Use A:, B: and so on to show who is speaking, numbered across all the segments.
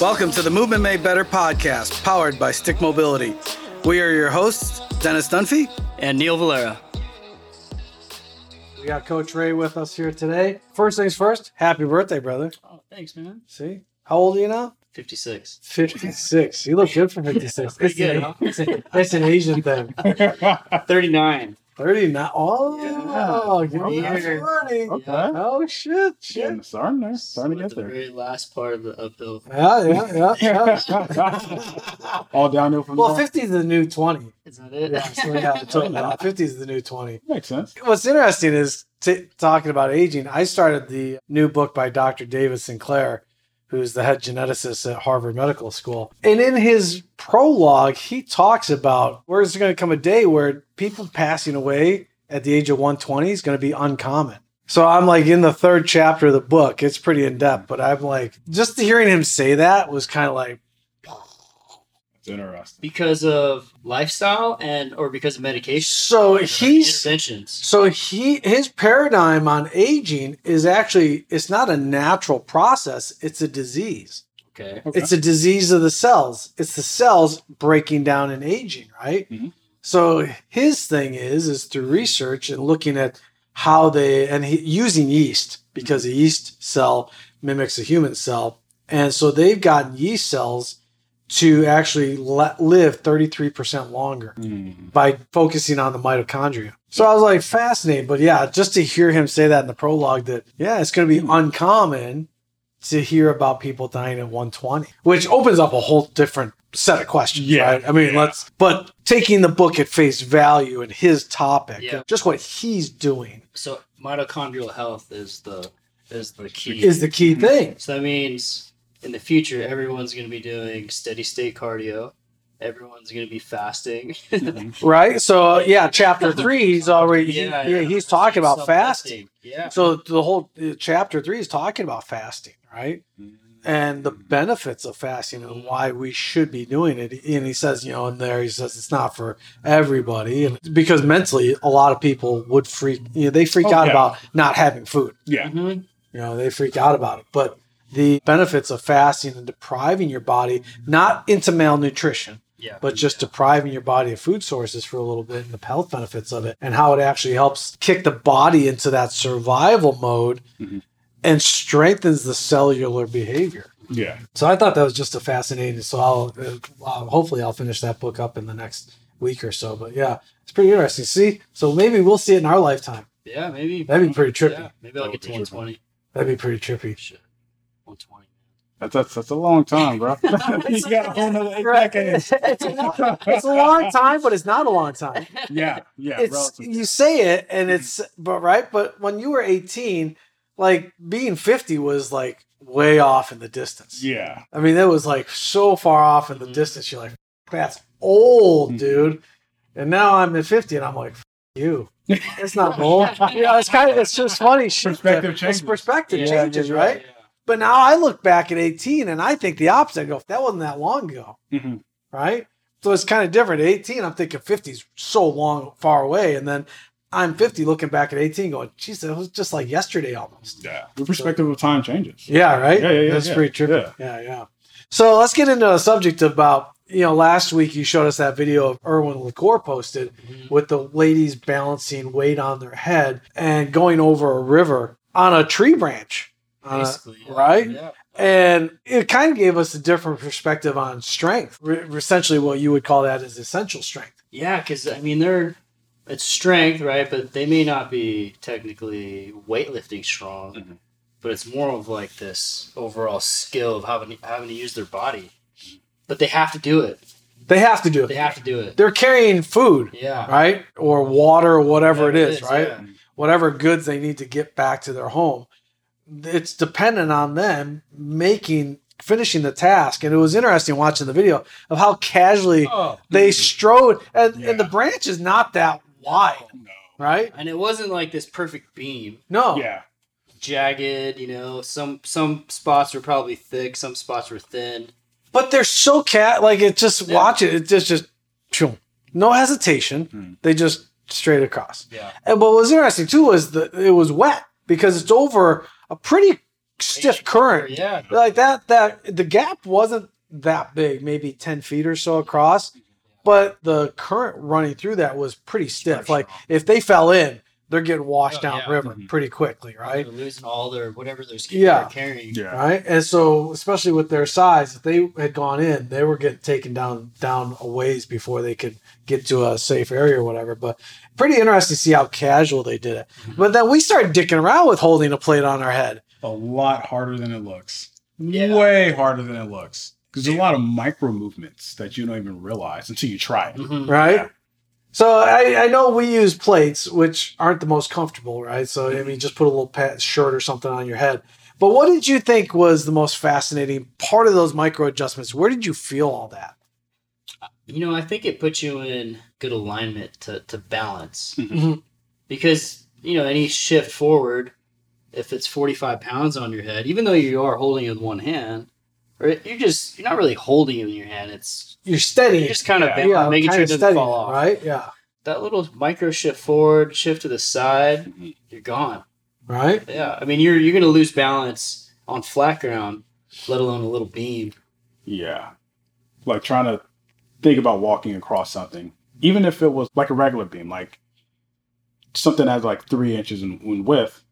A: Welcome to the Movement Made Better podcast, powered by Stick Mobility. We are your hosts, Dennis Dunphy.
B: and Neil Valera.
A: We got Coach Ray with us here today. First things first, happy birthday, brother.
B: Oh, thanks, man.
A: See? How old are you now?
B: 56.
A: 56. You look good for 56.
B: Pretty
A: It's, an,
B: good, huh?
A: it's, an, it's an Asian thing.
B: 39.
A: 39. Oh,
B: Yeah.
A: you're
B: Yeah.
A: flirting.
C: Okay.
A: Oh, shit.
C: Getting
A: Shit.
C: starting there. Starting to
B: At
C: get
B: the
C: there.
B: very last part of the uphill.
A: Yeah, yeah, yeah. yeah.
C: All downhill from
A: well,
C: there.
A: 50 is the new 20.
B: Is that it?
A: Yeah, so yeah, totally. 50 is the new 20.
C: Makes sense.
A: What's interesting is t- talking about aging. I started the new book by Dr. David Sinclair, who's the head geneticist at Harvard Medical School. And in his prologue, he talks about where is going to come a day where people passing away at the age of 120 is going to be uncommon. So I'm like in the third chapter of the book. It's pretty in depth, but I'm like, just hearing him say that was kind of like,
C: It's interesting.
B: because of lifestyle and or because of medication.
A: so he's
B: interventions.
A: So he his paradigm on aging is actually it's not a natural process, it's a disease.
B: Okay.
C: Okay.
A: It's a disease of the cells. It's the cells breaking down and aging, right?
C: Mhm.
A: So his thing is is through research and looking at how they and he, using yeast because the yeast cell mimics a human cell. And so they've gotten yeast cells to actually let, live 33% longer
C: Mm.
A: by focusing on the mitochondria. So I was like fascinated, but yeah, just to hear him say that in the prologue that yeah, it's going to be uncommon to hear about people dying at 120, which opens up a whole different set of questions,
C: Yeah,
A: right? I mean,
C: yeah.
A: let's but taking the book at face value and his topic,
B: Yeah.
A: just what he's doing
B: So mitochondrial health is the is the key.
A: is the key thing.
B: so that means in the future everyone's going to be doing steady state cardio. Everyone's going to be fasting.
A: Right? So yeah, chapter 3 he's already he- yeah, he's talking about
B: Some
A: fasting.
B: Yeah.
A: So the whole uh, chapter three is talking about fasting, right? And the benefits of fasting and why we should be doing it. And he says, you know, in there he says it's not for everybody, and because mentally a lot of people would freak, you know, they freak
C: Oh,
A: out
C: yeah.
A: about not having food.
C: Yeah.
B: Mhm.
A: You know, they freak out about it. But the benefits of fasting and depriving your body, not into malnutrition,
B: Yeah.
A: but just depriving your body of food sources for a little bit and the health benefits of it and how it actually helps kick the body into that survival mode
C: Mhm.
A: and strengthens the cellular behavior.
C: Yeah.
A: So I thought that was just a fascinating. So I'll, uh, uh, hopefully I'll finish that book up in the next week or so. But yeah, it's pretty interesting. See, so maybe we'll see it in our lifetime.
B: Yeah, maybe.
A: That'd be pretty trippy.
B: Yeah, maybe I'll
C: That
B: get to
C: would be trippy.
B: 120.
A: That'd be pretty trippy.
B: Shit. 120.
C: That's, that's that's a long time, bro. you got a whole nother eight decades.
A: it's, a, it's a long time, but it's not a long time.
C: Yeah. Yeah.
A: it's
C: relative.
A: you say it and it's but right but when you were 18 like being 50 was like way off in the distance
C: Yeah.
A: i mean it was like so far off in the
B: Mhm.
A: distance you're like that's old
C: Mhm.
A: dude and now i'm at 50 and i'm like you it's not old you know it's kind of it's just funny
C: Perspective
A: that-
C: changes.
A: it's perspective
B: Yeah,
A: changes
B: yeah,
A: right
B: yeah.
A: But now i look back at 18 and i think the opposite I go that wasn't that long ago
C: Mhm.
A: right? So it's kind of different. At 18, I'm thinking 50 is so long, far away. And then I'm 50 looking back at 18 going, geez, it was just like yesterday almost.
C: Yeah. Your perspective of time changes.
A: Yeah, right?
C: Yeah, yeah, yeah,
A: That's
C: yeah.
A: pretty true.
C: Yeah.
A: Yeah. yeah, So let's get into a subject about, you know, last week you showed us that video of Erwan Le Corre posted
B: Mhm.
A: with the ladies balancing weight on their head and going over a river on a tree branch. Uh,
B: Basically, yeah.
A: right?
B: Yeah.
A: and it kind of gave us a different perspective on strength. Re- essentially, what you would call that is essential strength.
B: Yeah, because I mean, they're it's strength, right? But they may not be technically weightlifting strong,
C: Mhm.
B: but it's more of like this overall skill of having having to use their body. But they have to do it.
A: They have to do it.
B: They have to do it.
A: They're carrying food,
B: Yeah.
A: right? Or water, or whatever it is, right?
B: yeah.
A: Whatever goods they need to get back to their home. It's dependent on them making finishing the task. And it was interesting watching the video of how casually
C: Oh.
A: they strode and,
C: Yeah.
A: and the branch is not that wide,
C: No.
A: right?
B: And it wasn't like this perfect beam,
A: No.
C: Yeah.
B: jagged. You know, some some spots were probably thick, some spots were thin.
A: But they're so cat like it just
B: Yeah.
A: watch it. It just just phew, no hesitation.
C: Hmm.
A: They just straight across.
B: Yeah.
A: And what was interesting too was that it was wet because it's over a pretty stiff current.
B: Yeah.
A: Like that, that the gap wasn't that big, maybe 10 feet or so across, but the current running through that was pretty stiff. Like if they fell in, they're getting washed
B: Oh,
A: down
B: yeah.
A: river
C: Mhm.
A: pretty quickly, right?
B: They're losing all their whatever those kids
A: Yeah.
B: are carrying.
C: Yeah.
A: Right. And so, especially with their size, if they had gone in, they were getting taken down down a ways before they could get to a safe area or whatever. But pretty interesting to see how casual they did it. But then we started dicking around with holding a plate on our head.
C: A lot harder than it looks.
B: Yeah.
C: Way harder than it looks. Because there's a lot of micro movements that you don't even realize until you try it.
B: Mhm.
A: right?
C: Yeah.
A: So I, I know we use plates, which aren't the most comfortable, right? So I mean, just put a little pat shirt or something on your head. But what did you think was the most fascinating part of those micro adjustments? Where did you feel all that?
B: You know, I think it puts you in good alignment to, to balance.
A: Mhm.
B: Because, you know, any shift forward, if it's 45 pounds on your head, even though you are holding it with one hand, or you're just, you're not really holding it in your hand. It's
A: You're steady,
B: you're just kind of
C: Yeah.
B: making sure it doesn't
A: steadying
B: fall off.
A: right? Yeah,
B: That little micro shift forward, shift to the side, you're gone.
A: right.
B: Yeah. I mean, you're, you're going to lose balance on flat ground, let alone a little beam.
C: Yeah. Like trying to think about walking across something, even if it was like a regular beam, like something that's like three inches in, in width,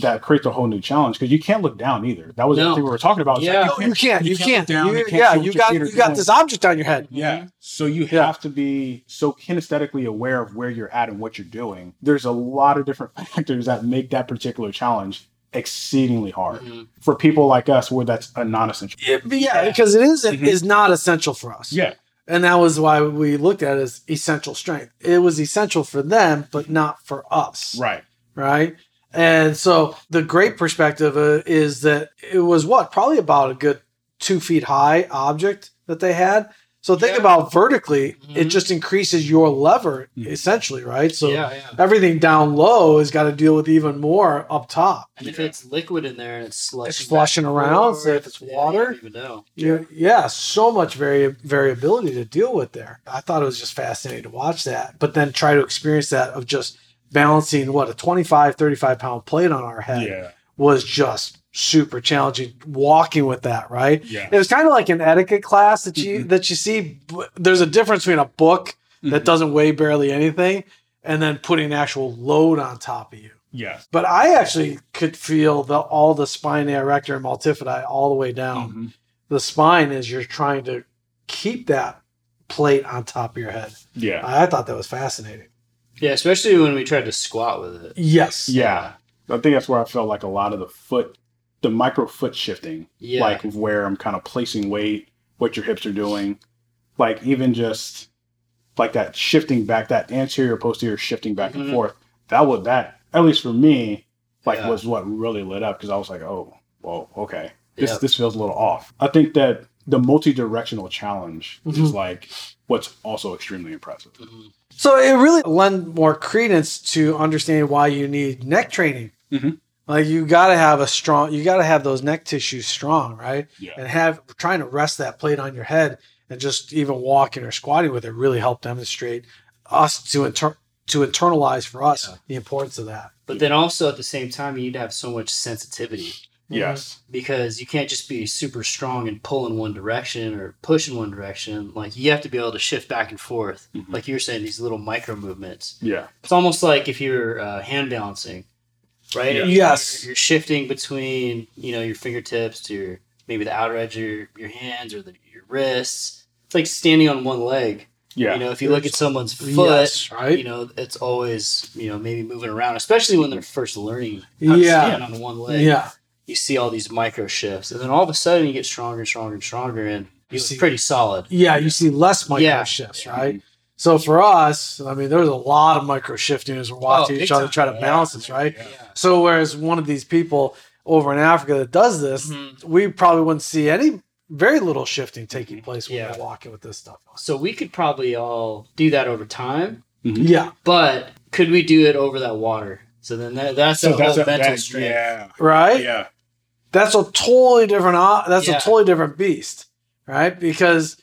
C: that creates a whole new challenge because you can't look down either. That was
B: No.
C: the thing we were talking about.
B: Yeah.
C: like,
A: No, you can't. You,
C: you can't
A: can't.
C: look down,
A: You-
C: you can't
A: yeah, you got you got
C: doing.
A: this object on your head.
C: Yeah. So you
A: Yeah.
C: have to be so kinesthetically aware of where you're at and what you're doing. There's a lot of different factors that make that particular challenge exceedingly hard
B: Mhm.
C: for people like us where that's a non-essential.
A: Yeah, but yeah, because it is
C: Mhm.
A: is not essential for us.
C: Yeah.
A: And that was why we looked at it as essential strength. It was essential for them, but not for us.
C: Right.
A: right? And so the great perspective uh, is that it was what probably about a good two feet high object that they had. So think
B: Yeah.
A: about vertically, it
B: Mhm.
A: just increases your lever
C: Mhm.
A: essentially, right? So
B: yeah, yeah.
A: everything down low has got to deal with even more up top.
B: And if it's liquid in there and it's slushing,
A: It's flushing around,
B: forth,
A: so if it's
B: yeah, you
A: water-
B: even know.
A: You, yeah, so much vari- variability to deal with there. I thought it was just fascinating to watch that, but then try to experience that of just balancing what a 25, 35 pound plate on our head.
C: Yeah.
A: was just super challenging walking with that right
C: Yeah.
A: it was kind of like an etiquette class that you
C: Mhm.
A: that you see there's a difference between a book that
C: Mhm.
A: doesn't weigh barely anything and then putting an actual load on top of you
C: Yes.
A: but i actually could feel the all the spine erector and multifidi all the way down
C: Mhm.
A: the spine as you're trying to keep that plate on top of your head
C: Yeah.
A: i thought that was fascinating
B: Yeah, especially when we tried to squat with it.
A: yes
C: Yeah. I think that's where I felt like a lot of the foot, the micro foot shifting,
B: Yeah.
C: like where I'm kind of placing weight, what your hips are doing, like even just like that shifting back, that anterior posterior shifting back
B: Mhm.
C: and forth. That was that, at least for me, like
B: Yeah.
C: was what really lit up because I was like, oh, well, okay, this
B: Yep.
C: this feels a little off. I think that the multi-directional challenge
A: Mhm.
C: is like what's also extremely impressive.
B: Mhm.
A: So it really lend more credence to understanding why you need neck training.
C: Mhm.
A: Like you got to have a strong, you got to have those neck tissues strong, right?
C: Yeah.
A: And have trying to rest that plate on your head and just even walking or squatting with it really help demonstrate us to inter- to internalize for us
B: Yeah.
A: the importance of that.
B: But then also at the same time, you need to have so much sensitivity
C: Yes.
B: because you can't just be super strong and pull in one direction or push in one direction. Like you have to be able to shift back and forth.
C: Mhm.
B: Like you were saying, these little micro movements.
C: Yeah.
B: It's almost like if you're uh, hand balancing, right?
C: Yeah.
B: You're-
A: Yes.
B: You're, shifting between, you know, your fingertips to your, maybe the outer edge of your, your hands or the, your wrists. It's like standing on one leg.
C: Yeah.
B: You know, if you look at someone's foot,
A: Yes, right?
B: you know, it's always, you know, maybe moving around, especially when they're first learning how to
A: Yeah.
B: stand on one leg.
A: Yeah.
B: You see all these micro shifts, and then all of a sudden you get stronger and stronger and stronger, and
A: You
B: you
A: see-
B: pretty solid.
A: Yeah. You see less micro
B: Yeah.
A: shifts, right? So for us, I mean, there's a lot of micro shifting as we're watching
B: Oh,
A: each other
B: time.
A: try to
C: Yeah.
A: balance this, right?
C: Yeah.
A: So whereas one of these people over in Africa that does this,
B: Mhm.
A: we probably wouldn't see any very little shifting taking place when
B: Yeah.
A: they're walking with this stuff.
B: So we could probably all do that over time,
C: Mhm.
A: Yeah,
B: but could we do it over that water? So then that, that's
C: So
B: a
C: that's
B: whole
C: a,
B: mental
C: that,
B: strength.
C: yeah.
A: right.
C: Yeah.
A: That's a totally different. o- That's
B: Yeah.
A: a totally different beast, right? Because,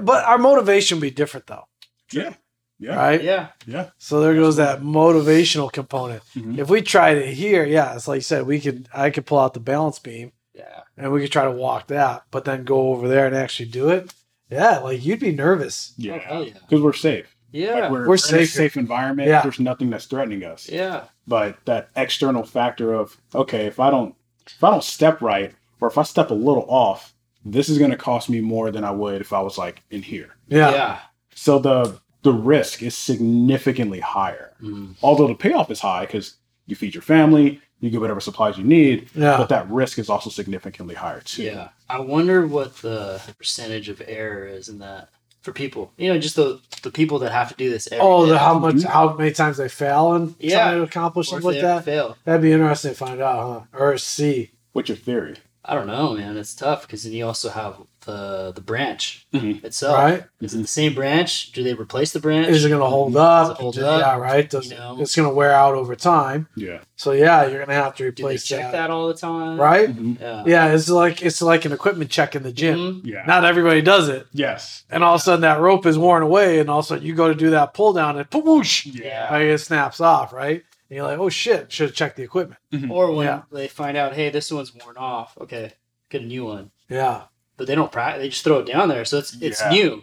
A: but our motivation would be different though.
C: Yeah. Yeah.
A: right?
B: Yeah.
C: Yeah.
A: So there goes that motivational component.
C: Mhm.
A: If we tried it here, yeah, it's like you said, we could I could pull out the balance beam
B: Yeah.
A: and we could try to walk that, but then go over there and actually do it. Yeah, like you'd be nervous.
B: Oh,
C: Yeah.
B: hell yeah.
C: Because we're safe.
B: Yeah.
C: Like we're,
A: We're
C: we're, in a
A: safe.
C: safe environment.
A: Yeah.
C: There's nothing that's threatening us.
B: yeah.
C: But that external factor of okay, if I don't if I don't step right or if I step a little off, this is going to cost me more than I would if I was like in here.
A: Yeah.
B: Yeah.
C: So the the risk is significantly higher.
B: Mhm.
C: Although the payoff is high because you feed your family, you get whatever supplies you need,
A: Yeah.
C: but that risk is also significantly higher too.
B: Yeah. I wonder what the percentage of error is in that for people. You know, just the the people that have to do this every
A: Oh, the how much mm-hmm. how many times they fail and
B: Yeah.
A: trying to accomplish
B: Or
A: something like that.
B: fail.
A: That'd be interesting to find out, huh? Or see.
C: What's your theory?
B: I don't know, man. It's tough because then you also have the the branch
C: Mhm.
B: itself.
A: Right?
B: Is it the same branch? Do they replace the branch?
A: Is it going to hold
B: Does
A: up?
B: it hold
A: Does-
B: up?
A: Yeah, right. Does,
B: You know?
A: It's going to wear out over time.
C: Yeah.
A: So yeah, you're going to have to
B: Do they
A: replace
B: check
A: that.
B: that. all the time?
A: Right?
C: Mhm.
B: Yeah.
A: Yeah, it's like it's like an equipment check in the gym.
B: Mhm.
C: Yeah.
A: Not everybody does it,
C: yes.
A: and all of a sudden that rope is worn away, and all of a sudden you go to do that pull down, and whoosh,
C: Yeah.
A: like it snaps off, right? And you're like, oh shit, should have checked the equipment.
B: Or when
A: Yeah.
B: they find out, hey, this one's worn off. Okay, get a new one.
A: Yeah,
B: But they don't practice. They just throw it down there, so it's it's
C: Yeah.
B: new.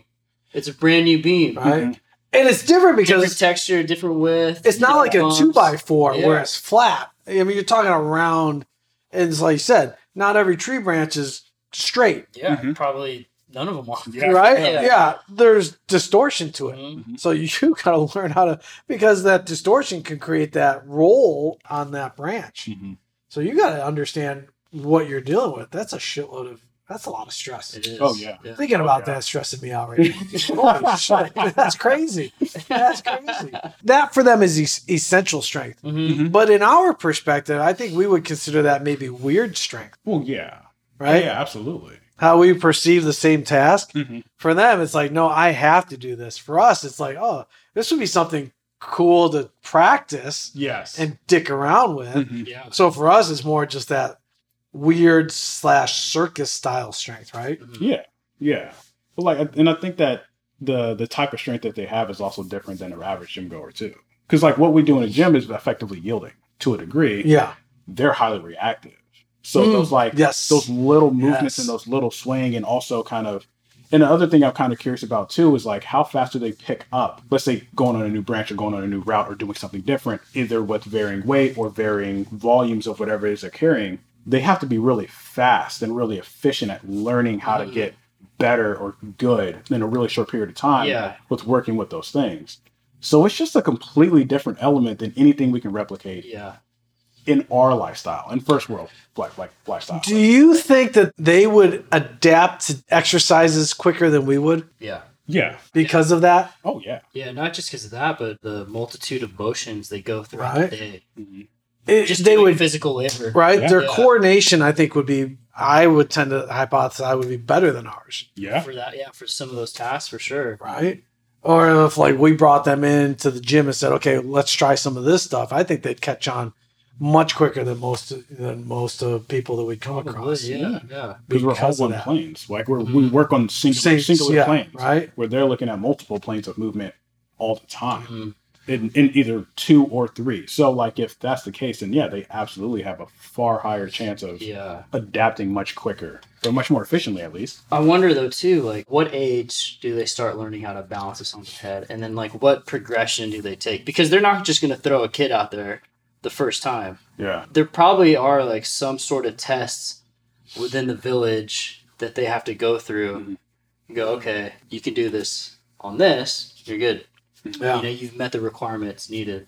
B: It's a brand new beam.
A: right.
C: Mhm.
A: And it's different
B: Different
A: because
B: texture, different width.
A: it's not like a two by four
B: Yeah.
A: where it's flat. I mean, you're talking around, and it's like you said, not every tree branch is straight,
B: Yeah,
C: Mhm.
B: probably none of them are.
C: Yeah.
A: right?
B: Yeah.
A: Yeah. there's distortion to it.
B: Mhm.
A: So you gotta learn how to because that distortion can create that roll on that branch.
C: Mhm.
A: So you gotta understand what you're dealing with. That's a shitload of that's a lot of stress.
B: It is.
C: Oh, yeah.
A: Thinking about
C: yeah.
A: that stressing me out right now. Shit. That's crazy. That's crazy. That for them is es- essential strength.
B: Mhm.
A: But in our perspective, I think we would consider that maybe weird strength,
C: Well, yeah.
A: right?
C: Yeah, absolutely.
A: How we perceive the same task.
C: Mhm.
A: For them, it's like, no, I have to do this. For us, it's like, oh, this would be something cool to practice
C: Yes.
A: and dick around with.
C: Mhm.
B: Yeah.
A: So for us, it's more just that weird slash circus style strength, right?
C: Yeah, yeah. But like, and I think that the the type of strength that they have is also different than an average gym goer too. Because like what we do in a gym is effectively yielding to a degree.
A: Yeah.
C: They're highly reactive. So
A: Mm,
C: those like
A: yes.
C: those little movements
A: Yes.
C: and those little swing and also kind of. And the other thing I'm kind of curious about too is like how fast do they pick up? Let's say going on a new branch or going on a new route or doing something different, either with varying weight or varying volumes of whatever it is they're carrying. They have to be really fast and really efficient at learning how to
B: Mhm.
C: get better or good in a really short period of time
B: Yeah.
C: with working with those things. So it's just a completely different element than anything we can replicate
B: Yeah.
C: In our lifestyle, in first world like like lifestyle.
A: Do you think that they would adapt to exercises quicker than we would
B: Yeah.
C: yeah.
A: because of that?
C: Oh yeah.
B: Yeah, not just because of that, but the multitude of motions they go throughout
A: Right.
B: the day.
A: It,
B: Just
A: they
B: doing
A: would,
B: physical labor.
A: right?
C: Yeah.
A: Their
B: Yeah.
A: coordination, I think, would be. I would tend to hypothesize would be better than ours,
C: Yeah.
B: For that, yeah, for some of those tasks, for sure.
A: right? Or if like we brought them into the gym and said, "Okay, let's try some of this stuff," I think they'd catch on much quicker than most than most of people that we come across.
B: yeah, yeah.
C: because we're
A: because
C: all on
A: that.
C: planes. Like we're, we work on singular,
A: Same-
C: singular
A: yeah,
C: planes,
A: right?
C: Where they're looking at multiple planes of movement all the time,
B: Mhm.
C: in, in either two or three. So, like if that's the case, then yeah, they absolutely have a far higher chance of
B: Yeah.
C: adapting much quicker or much more efficiently, at least.
B: I wonder though too, like what age do they start learning how to balance this on their head, and then like what progression do they take? Because they're not just going to throw a kid out there the first time.
C: Yeah.
B: There probably are like some sort of tests within the village that they have to go through.
C: Mhm.
B: You go, okay, you can do this on this. You're good.
A: Yeah.
B: You know, you've met the requirements needed.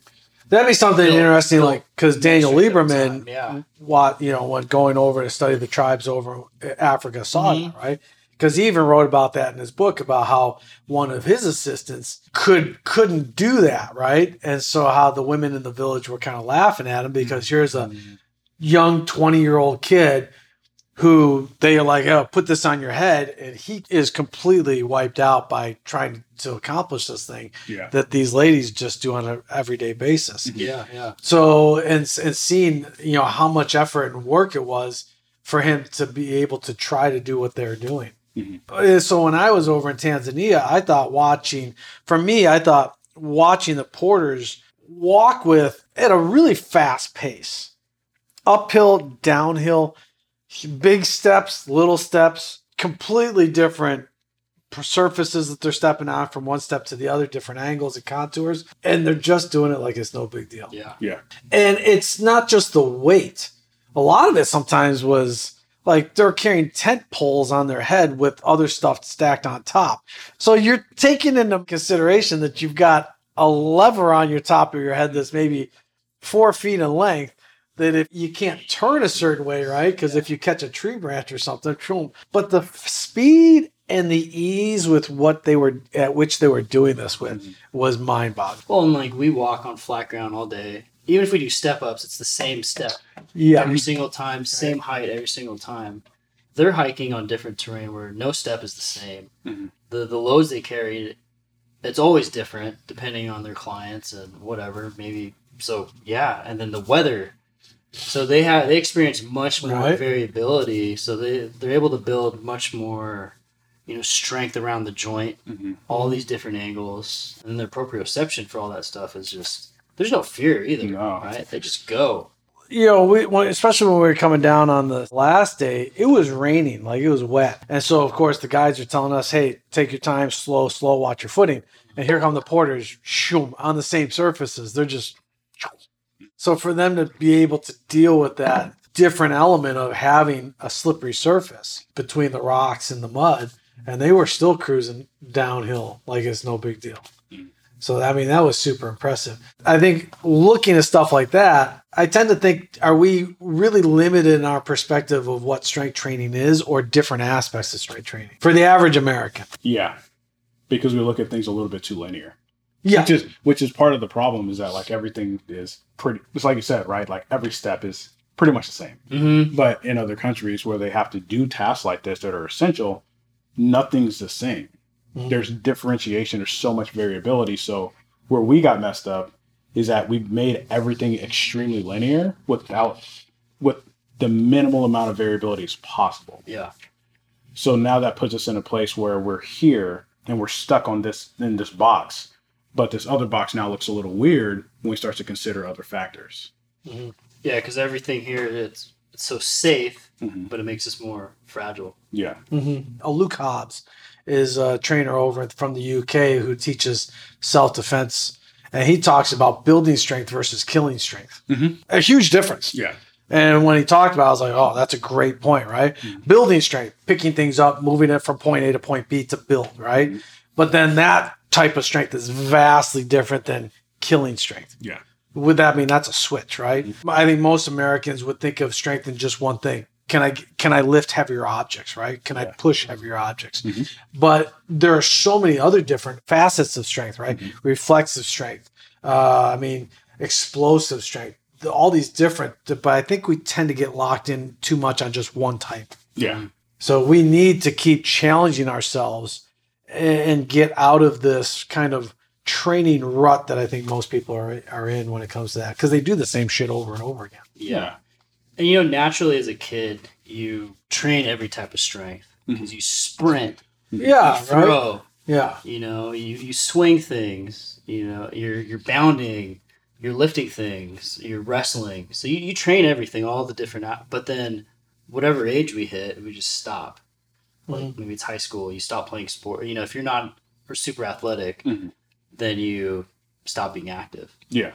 A: That'd be something
B: Still-
A: interesting,
B: still
A: like because Daniel Lieberman,
B: time, Yeah.
A: what you know, when going over to study the tribes over Africa, saw
B: Mhm.
A: that, right? Because he even wrote about that in his book about how one of his assistants could couldn't do that, right? And so how the women in the village were kind of laughing at him because mm-hmm. here's a mm-hmm. young 20 year old kid who they are like, oh, put this on your head. And he is completely wiped out by trying to accomplish this thing
C: Yeah.
A: that these ladies just do on an everyday basis. Mm-hmm.
B: Yeah. Yeah.
A: So, and, and seeing, you know, how much effort and work it was for him to be able to try to do what they're doing.
C: Mhm.
A: Uh, So when I was over in Tanzania, I thought watching, for me, I thought watching the porters walk with at a really fast pace uphill, downhill, big steps, little steps, completely different surfaces that they're stepping on from one step to the other, different angles and contours, and they're just doing it like it's no big deal.
B: Yeah.
C: Yeah.
A: And it's not just the weight. A lot of it sometimes was like they're carrying tent poles on their head with other stuff stacked on top. So you're taking into consideration that you've got a lever on your top of your head that's maybe four feet in length. That if you can't turn a certain way, right? Because if you catch a tree branch or something, but the f- speed and the ease with what they were at which they were doing this with mm-hmm. was mind boggling.
B: Well, and like we walk on flat ground all day. Even if we do step ups, it's the same step
A: Yeah,
B: every single time, same height every single time. They're hiking on different terrain where no step is the same.
C: Mhm.
B: The the loads they carry, it's always different depending on their clients and whatever. Maybe so, yeah. And then the weather. So they have they experience much more
A: Right.
B: variability. So they they're able to build much more, you know, strength around the joint
C: hmm
B: all these different angles and their proprioception for all that stuff is just there's no fear either
C: No.
B: right they just go
A: you know, we, when, especially when we were coming down on the last day, it was raining, like it was wet. And so, of course, the guides are telling us, hey, take your time, slow, slow, watch your footing. And here come the porters, shoom, on the same surfaces. They're just. So, for them to be able to deal with that different element of having a slippery surface between the rocks and the mud, and they were still cruising downhill like it's no big deal. So I mean that was super impressive. I think looking at stuff like that, I tend to think are we really limited in our perspective of what strength training is or different aspects of strength training for the average American?
C: Yeah. Because we look at things a little bit too linear.
A: Yeah.
C: Which is which is part of the problem is that like everything is pretty it's like you said, right? Like every step is pretty much the same.
B: mm-hmm.
C: But in other countries where they have to do tasks like this that are essential, nothing's the same.
A: Mhm.
C: There's differentiation, there's so much variability. So where we got messed up is that we made everything extremely linear without with the minimal amount of variability as possible.
B: yeah
C: So now that puts us in a place where we're here and we're stuck on this in this box. But this other box now looks a little weird when we start to consider other factors.
B: yeah because everything here it's it's so safe
C: Mhm.
B: but it makes us more fragile
C: Yeah.
A: Mm-hmm. Uh, Luke Hobbs is a trainer over from the UK who teaches self defense, and he talks about building strength versus killing strength.
C: Mhm.
A: A huge difference.
C: Yeah.
A: And when he talked about, it, I was like, "Oh, that's a great point, right? Mm-hmm. Building strength, picking things up, moving it from point A to point B to build, right? Mm-hmm. But then that type of strength is vastly different than killing strength.
C: Yeah.
A: Would that mean that's a switch, right? Mm-hmm. I think most Americans would think of strength in just one thing. Can I can I lift heavier objects, right? Can I push heavier objects?
C: Mhm.
A: But there are so many other different facets of strength, right? Reflexive strength. Uh, I mean, explosive strength. All these different, but I think we tend to get locked in too much on just one type.
C: Yeah.
A: So we need to keep challenging ourselves and get out of this kind of training rut that I think most people are are in when it comes to that because they do the same shit over and over again.
B: yeah and you know naturally as a kid you train every type of strength because you sprint
A: Yeah,
B: you throw
A: Yeah,
B: you know you, you swing things you know you're you're bounding you're lifting things you're wrestling. So you, you train everything all the different but then whatever age we hit we just stop. Like maybe it's high school you stop playing sport you know if you're not super athletic
C: Mhm.
B: then you stop being active.
C: Yeah.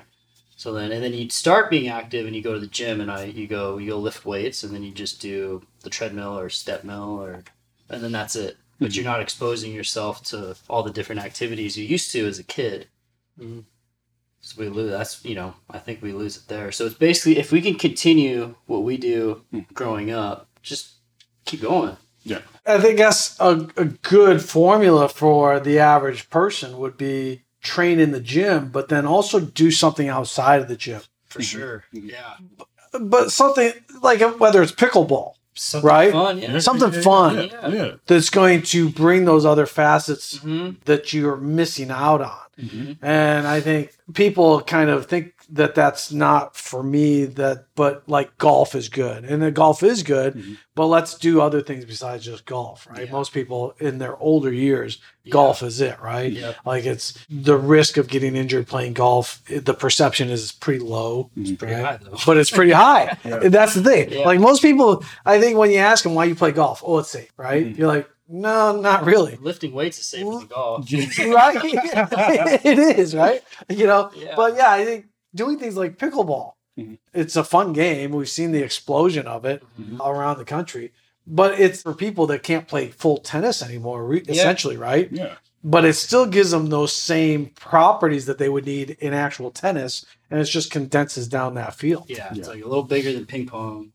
B: So then and then you start being active and you go to the gym and I you go you go lift weights and then you just do the treadmill or step mill or and then that's it. But you're not exposing yourself to all the different activities you used to as a kid.
A: Mhm.
B: So we lose that's you know, I think we lose it there. So it's basically if we can continue what we do growing up, just keep going.
C: Yeah.
A: I think that's a, a good formula for the average person would be train in the gym, but then also do something outside of the gym.
B: For sure. Yeah.
A: But something like whether it's pickleball,
B: Something
A: Right?
B: fun, yeah.
A: something fun
B: Yeah.
C: Yeah.
A: that's going to bring those other facets
B: Mhm.
A: that you're missing out on.
C: Mhm.
A: And I think people kind of think that that's not for me that but like golf is good and the golf is good
C: Mhm.
A: but let's do other things besides just golf right
B: Yeah.
A: most people in their older years
B: Yeah.
A: golf is it right
B: Yep.
A: like it's the risk of getting injured playing golf the perception is pretty low
C: Mhm.
B: Pretty
A: right?
B: high though.
A: but it's pretty high
C: Yeah.
A: That's the thing
B: Yeah.
A: like most people i think when you ask them why you play golf oh it's safe right
C: Mhm.
A: you're like no not really
B: Lifting weights is safer than golf.
A: right it is right you know
B: Yeah.
A: but yeah i think doing things like pickleball
C: Mhm.
A: it's a fun game we've seen the explosion of it
B: Mhm.
A: around the country but it's for people that can't play full tennis anymore re-
B: Yeah.
A: essentially right
C: Yeah.
A: but it still gives them those same properties that they would need in actual tennis and it just condenses down that field
B: Yeah, it's
C: Yeah.
B: like a little bigger than ping pong,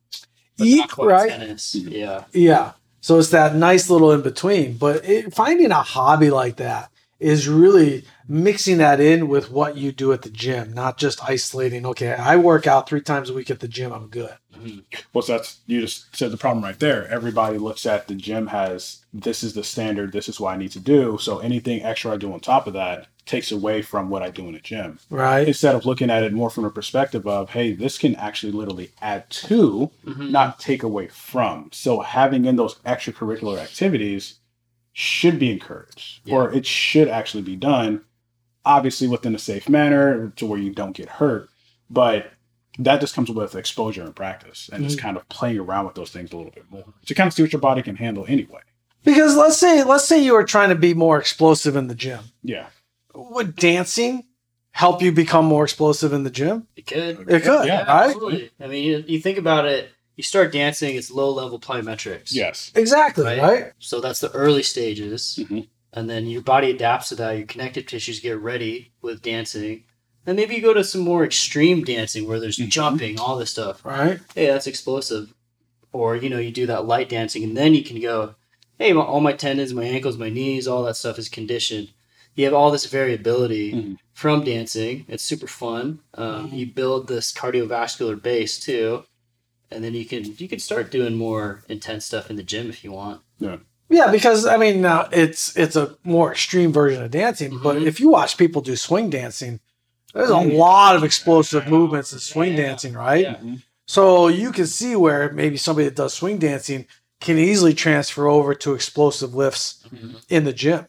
B: but
A: Ye-
B: not quite
A: right
B: tennis. Yeah,
A: Yeah. So it's that nice little in between. But it, finding a hobby like that is really mixing that in with what you do at the gym, not just isolating, okay, I work out three times a week at the gym, I'm good.
C: Well, so that's you just said the problem right there. Everybody looks at the gym has this is the standard, this is what I need to do. So anything extra I do on top of that takes away from what I do in the gym.
A: Right?
C: Instead of looking at it more from a perspective of, hey, this can actually literally add to,
B: Mhm.
C: not take away from. So having in those extracurricular activities should be encouraged, or it should actually be done, obviously within a safe manner to where you don't get hurt. But that just comes with exposure and practice and just mm. kind of playing around with those things a little bit more to kind of see what your body can handle anyway.
A: Because let's say let's say you were trying to be more explosive in the gym.
C: Yeah.
A: Would dancing help you become more explosive in the gym?
B: it could.
A: It could,
C: Yeah,
A: right?
B: Absolutely. I mean, you, you think about it. You start dancing, it's low level plyometrics.
C: Yes.
A: Exactly,
B: Right.
A: right?
B: So that's the early stages.
C: Mhm.
B: And then your body adapts to that. Your connective tissues get ready with dancing. Then maybe you go to some more extreme dancing where there's
C: Mhm.
B: jumping, all this stuff.
A: Right?
B: Hey, that's explosive. Or, you know, you do that light dancing and then you can go, hey, my, all my tendons, my ankles, my knees, all that stuff is conditioned. You have all this variability
C: Mhm.
B: from dancing. It's super fun. Um, You build this cardiovascular base too. And then you can you can start doing more intense stuff in the gym if you want.
A: Yeah, Yeah, because I mean, now it's it's a more extreme version of dancing. But
B: Mhm.
A: if you watch people do swing dancing, there's a
C: Mm.
A: lot of explosive movements in swing
B: Yeah.
A: dancing, right?
B: Yeah.
A: So you can see where maybe somebody that does swing dancing can easily transfer over to explosive lifts
B: Mhm.
A: in the gym,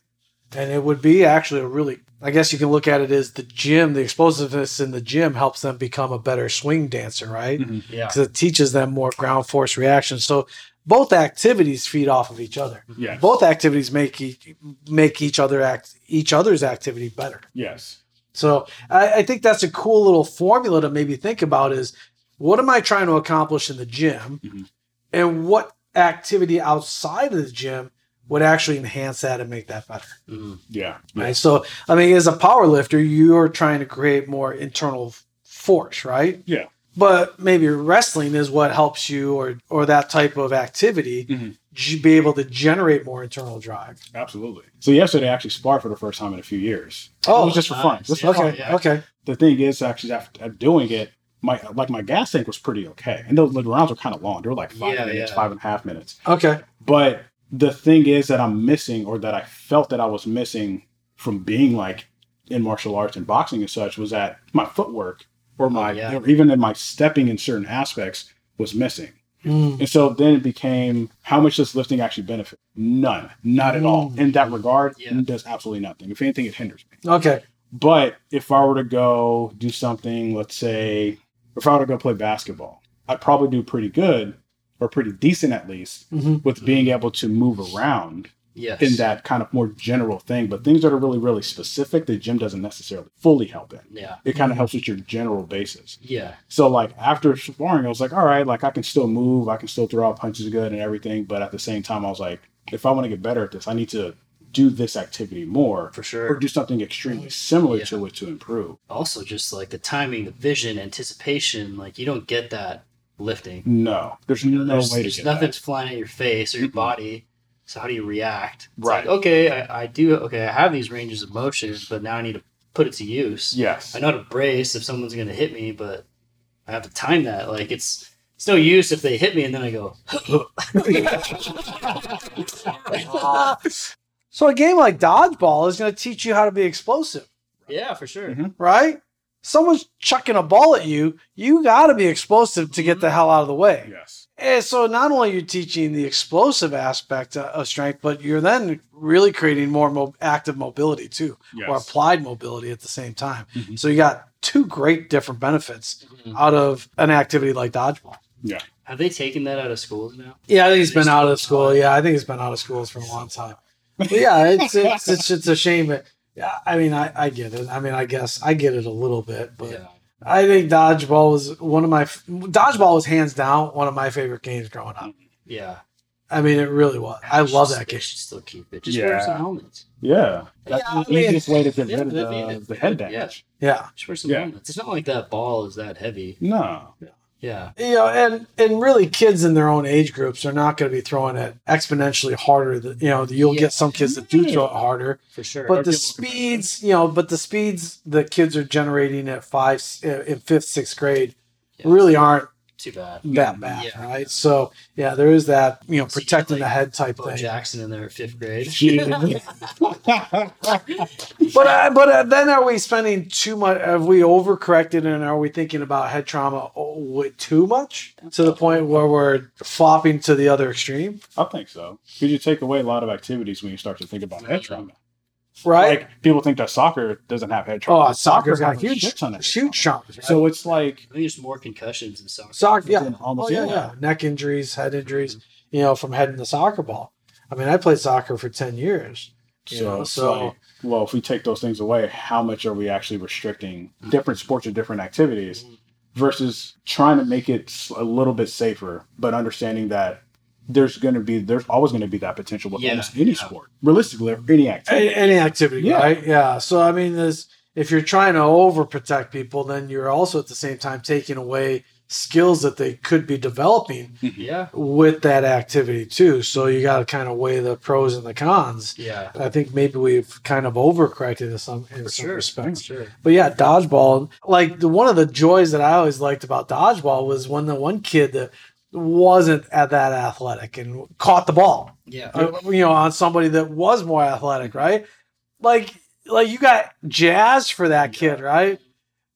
A: and it would be actually a really. I guess you can look at it as the gym, the explosiveness in the gym helps them become a better swing dancer, right?
C: Mhm.
B: Yeah.
A: Because it teaches them more ground force reaction. So both activities feed off of each other
C: Yes.
A: both activities make each, make each other act each other's activity better.
C: Yes.
A: So I, I think that's a cool little formula to maybe think about is what am I trying to accomplish in the gym,
C: Mhm.
A: and what activity outside of the gym would actually enhance that and make that better.
B: Mhm.
C: Yeah.
A: Right. So I mean, as a power lifter, you're trying to create more internal force, right?
C: Yeah.
A: But maybe wrestling is what helps you, or or that type of activity,
C: Mhm.
A: g- be able to generate more internal drive.
C: Absolutely. So yesterday I actually sparred for the first time in a few years.
A: Oh,
C: it was just for fun. Just
B: Yeah.
C: fun.
A: Okay.
B: yeah.
A: Okay.
C: The thing is, actually, after doing it, my like my gas tank was pretty okay, and those the rounds were kind of long. They were like five
B: Yeah,
C: minutes,
B: yeah.
C: five and a half minutes.
A: Okay.
C: But the thing is that I'm missing, or that I felt that I was missing from being like in martial arts and boxing and such, was that my footwork or my,
B: Oh, yeah.
C: or even in my stepping in certain aspects was missing.
A: Mm.
C: And so then it became how much does lifting actually benefit? None, not at all.
A: Mm.
C: In that regard,
B: Yeah.
C: it does absolutely nothing. If anything, it hinders me.
A: Okay.
C: But if I were to go do something, let's say, if I were to go play basketball, I'd probably do pretty good or pretty decent at least
A: hmm
C: with being able to move around
B: Yes.
C: in that kind of more general thing. But things that are really, really specific, the gym doesn't necessarily fully help in.
B: Yeah.
C: It kind of helps with your general basis.
B: Yeah.
C: So like after sparring, I was like, all right, like I can still move, I can still throw out punches good and everything. But at the same time, I was like, if I want to get better at this, I need to do this activity more
B: For sure or
C: do something extremely similar
B: Yeah.
C: to it to improve.
B: Also, just like the timing, the vision, anticipation. Like you don't get that lifting.
C: No, there's no
B: there's
C: way to
B: there's
C: get
B: nothing
C: that.
B: flying at your face or your body. So how do you react? It's
C: Right.
B: like, okay, I, I do. Okay, I have these ranges of motion, but now I need to put it to use.
C: Yes.
B: I know how to brace if someone's going to hit me, but I have to time that. Like it's it's no use if they hit me and then I go.
A: so a game like dodgeball is going to teach you how to be explosive,
B: yeah, for sure.
C: Mhm.
A: right? Someone's chucking a ball at you, you got to be explosive to get the hell out of the way.
C: Yes.
A: And so not only are you're teaching the explosive aspect uh, of strength, but you're then really creating more mo- active mobility too,
C: Yes.
A: or applied mobility at the same time.
C: Mhm.
A: So you got two great different benefits
B: Mhm.
A: out of an activity like dodgeball. Yeah.
B: Have they taken that out of schools now?
A: Yeah, I think he's been out of school. Yeah, I think he's been out of schools for a long time. But yeah, it's it's it's, it's a shame. But yeah, I mean, I, I get it. I mean, I guess I get it a little bit, but
B: Yeah.
A: I think dodgeball was one of my dodgeball was hands down one of my favorite games growing up.
B: Yeah.
A: I mean, it really was. I love that game.
B: should still keep it. Just wear
C: Yeah.
B: some helmets.
C: Yeah. That's
A: Yeah, I
C: the
A: mean-
C: easiest way to get
B: Yeah,
C: rid of the,
B: be-
C: the head
B: yeah.
C: damage.
A: Yeah,
B: Just wear some
C: Yeah.
B: helmets. It's not like that ball is that heavy.
C: No.
B: Yeah.
A: You know, and and really, kids in their own age groups are not going to be throwing it exponentially harder. Than, you know, you'll
B: Yeah.
A: get some kids that do throw it harder,
B: For sure.
A: but the
C: Okay.
A: speeds, you know, but the speeds that kids are generating at five, uh, in fifth, sixth grade,
B: Yeah.
A: really aren't
B: Too bad.
A: that bad,
B: Yeah.
A: right? So yeah, there is that you know
B: So you
A: protecting
B: get,
A: the head type
B: Bo
A: thing.
B: Jackson in there fifth grade.
A: But uh, but uh, then are we spending too much? Have we overcorrected and are we thinking about head trauma oh, too much to the point where we're flopping to the other extreme?
C: I think so. Because you take away a lot of activities when you start to think about head trauma.
A: Right?
C: Like people think that soccer doesn't have head trauma.
A: oh, soccer's got
C: a
A: huge,
C: shit ton of
A: huge
C: trauma.
A: traumas. Right?
C: So it's like
B: I think there's more concussions in soccer.
A: soccer, yeah,
C: Yeah, almost,
A: oh, yeah,
C: yeah.
A: yeah, neck injuries, head mm-hmm. injuries, you know, from heading the soccer ball. I mean, I played soccer for ten years. You
C: so,
A: know,
C: it's
A: so-
C: like, well, if we take those things away, how much are we actually restricting mm-hmm. different sports or different activities mm-hmm. versus trying to make it a little bit safer, but understanding that there's going to be there's always going to be that potential with
B: Yeah,
C: almost any
B: yeah.
C: sport, realistically, or any activity.
A: A- any activity,
C: Yeah.
A: right? Yeah. So I mean, this if you're trying to overprotect people, then you're also at the same time taking away skills that they could be developing mm-hmm.
B: Yeah.
A: with that activity too. So you got to kind of weigh the pros and the cons.
B: Yeah.
A: I think maybe we've kind of overcorrected in some in
B: For
A: some
B: sure.
A: respects.
B: Sure.
A: But yeah, dodgeball. Like the one of the joys that I always liked about dodgeball was when the one kid that wasn't at that athletic and caught the ball
B: Yeah.
A: you know, on somebody that was more athletic, mm-hmm. right? Like, like you got jazz for that kid, right?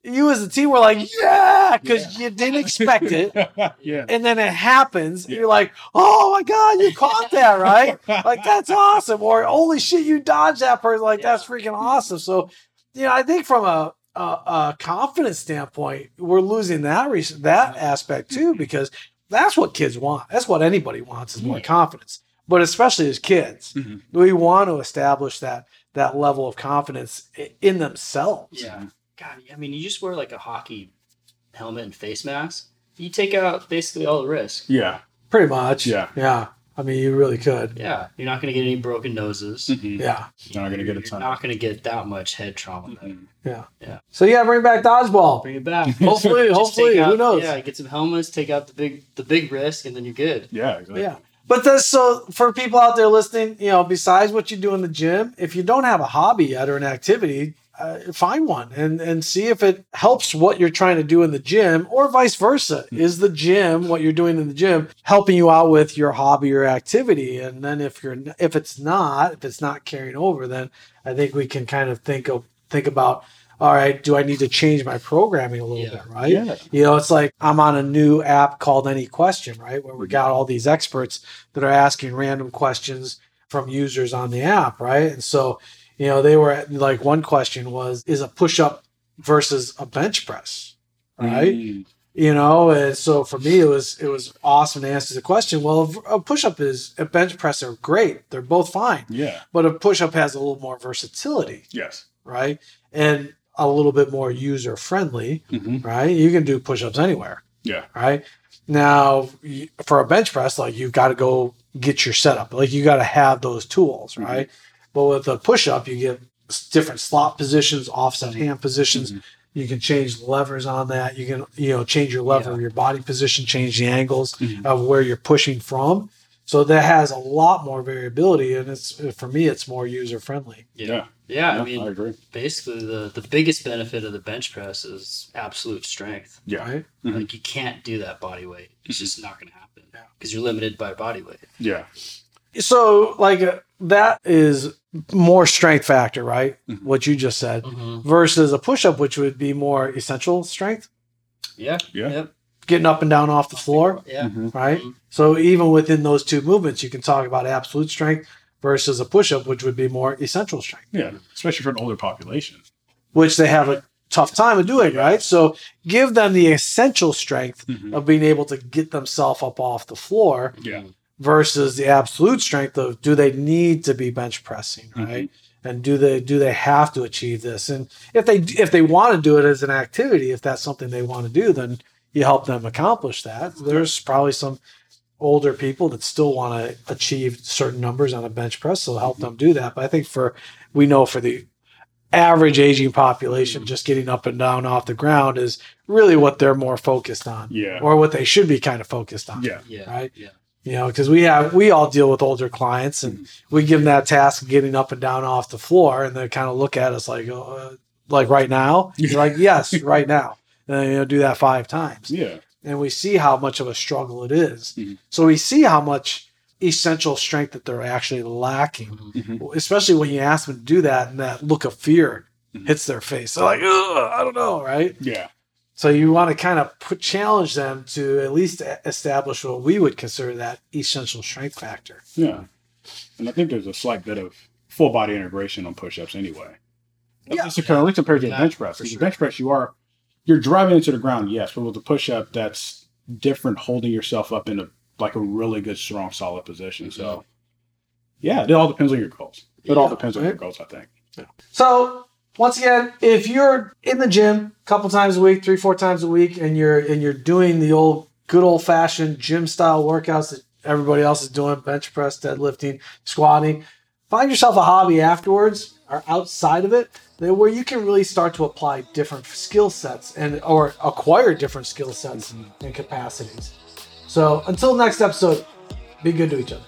A: You as a team were like, yeah, because you didn't expect it,
C: yeah.
A: and then it happens.
C: Yeah.
A: You're like, oh my god, you caught that, right? Like that's awesome. Or holy shit, you dodged that person. Like that's freaking awesome. So, you know, I think from a a, a confidence standpoint, we're losing that re- that aspect too because that's what kids want. That's what anybody wants is more
C: Yeah.
A: confidence. But especially as kids,
C: Mhm.
A: we want to establish that that level of confidence in themselves.
B: Yeah. God, I mean, you just wear like a hockey helmet and face mask. You take out basically all the risk.
C: yeah.
A: Pretty much.
C: Yeah.
A: Yeah. I mean, you really could.
B: Yeah. You're not going to get any broken noses.
C: Mhm.
A: Yeah.
C: You're not going to get a ton.
B: You're not going to get that much head trauma. there.
C: Mhm.
A: Yeah.
B: Yeah.
A: So yeah, bring back dodgeball.
B: Bring it back.
A: Hopefully, hopefully,
B: take
A: who knows?
B: Yeah, get some helmets, take out the big the big risk, and then you're good.
C: Yeah, exactly.
A: Yeah. But the, so for people out there listening, you know, besides what you do in the gym, if you don't have a hobby yet or an activity, uh, find one and and see if it helps what you're trying to do in the gym, or vice versa. Is the gym what you're doing in the gym helping you out with your hobby or activity? And then if you're if it's not, if it's not carrying over, then I think we can kind of think of think about. All right, do I need to change my programming a little
B: Yeah.
A: bit, right?
C: Yeah.
A: You know, it's like I'm on a new app called Any Question, right? Where we got all these experts that are asking random questions from users on the app, right? And so, you know, they were like, one question was, is a push up versus a bench press, right?
C: Mm.
A: You know, and so for me, it was it was awesome to answer the question. Well, a push up is a bench press are great; they're both fine,
C: Yeah.
A: but a push up has a little more versatility,
C: Yes.
A: right? And a little bit more user friendly,
C: hmm
A: right? You can do push ups anywhere
C: Yeah.
A: right? Now, for a bench press, like you've got to go get your setup. Like you got to have those tools,
C: Mhm.
A: right? But with a push up, you get different slot positions, offset hand positions.
C: Mhm.
A: You can change the levers on that. You can, you know, change your lever,
B: Yeah.
A: your body position, change the angles
C: Mhm.
A: of where you're pushing from. So that has a lot more variability, and it's for me, it's more user friendly.
C: Yeah.
B: Yeah,
C: Yeah,
B: I mean,
C: I agree.
B: basically the the biggest benefit of the bench press is absolute strength.
C: Yeah.
A: Right?
C: Mhm.
B: Like you can't do that body weight. It's just not going to happen
A: Yeah.
B: because you're limited by body weight.
C: Yeah.
A: So, like, uh, that is more strength factor, right?
C: Mhm.
A: What you just said,
B: Mhm.
A: versus a push up, which would be more essential strength,
B: Yeah.
C: Yeah.
B: Yep.
A: getting up and down off the floor,
B: Yeah.
C: Mhm.
A: right?
B: Mhm.
A: So, even within those two movements, you can talk about absolute strength versus a push up, which would be more essential strength,
C: Yeah, especially for an older population.
A: which they have a tough time of doing, right? So, give them the essential strength
C: Mhm.
A: of being able to get themselves up off the floor
C: Yeah.
A: Versus the absolute strength of do they need to be bench pressing mm-hmm. right and do they do they have to achieve this and if they if they want to do it as an activity if that's something they want to do then you help them accomplish that there's probably some older people that still want to achieve certain numbers on a bench press so help them do that but i think for we know for the average aging population mm-hmm. just getting up and down off the ground is really what they're more focused on
C: Yeah.
A: or what they should be kind of focused on
C: Yeah.
B: Yeah.
A: Right.
B: Yeah.
A: You know because we have we all deal with older clients and we give them that task of getting up and down off the floor and they kind of look at us like oh, uh, like right now you're like yes right now and then, you know do that five times
C: Yeah.
A: and we see how much of a struggle it is.
C: Mhm.
A: so we see how much essential strength that they're actually lacking
C: Mhm.
A: especially when you ask them to do that and that look of fear
C: Mhm.
A: hits their face they're like i don't know right
C: Yeah.
A: So you want to kind of put challenge them to at least establish what we would consider that essential strength factor.
C: Yeah. And I think there's a slight bit of full body integration on push ups anyway. At
A: Yeah.
C: least compared- at least compared to
B: Yeah,
C: bench press.
B: for
C: With
B: sure.
C: bench press, you are you're driving into the ground, yes, but with the push up, that's different. Holding yourself up in a like a really good, strong, solid position. So, mm-hmm. yeah, it all depends on your goals. It all depends on your goals, I think.
A: So once again, if you're in the gym a couple times a week, three, four times a week, and you're and you're doing the old good old fashioned gym style workouts that everybody else is doing, bench press, deadlifting, squatting, find yourself a hobby afterwards or outside of it where you can really start to apply different skill sets and or acquire different skill sets mm-hmm. and capacities. So until next episode, be good to each other.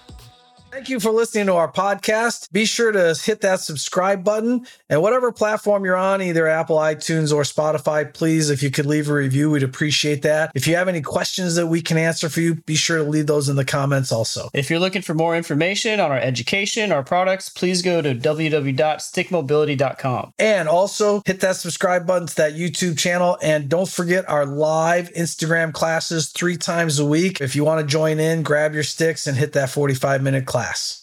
A: Thank you for listening to our podcast. Be sure to hit that subscribe button and whatever platform you're on, either Apple, iTunes, or Spotify, please, if you could leave a review, we'd appreciate that. If you have any questions that we can answer for you, be sure to leave those in the comments also.
B: If you're looking for more information on our education, our products, please go to www.stickmobility.com.
A: And also hit that subscribe button to that YouTube channel. And don't forget our live Instagram classes three times a week. If you want to join in, grab your sticks and hit that 45 minute class glass.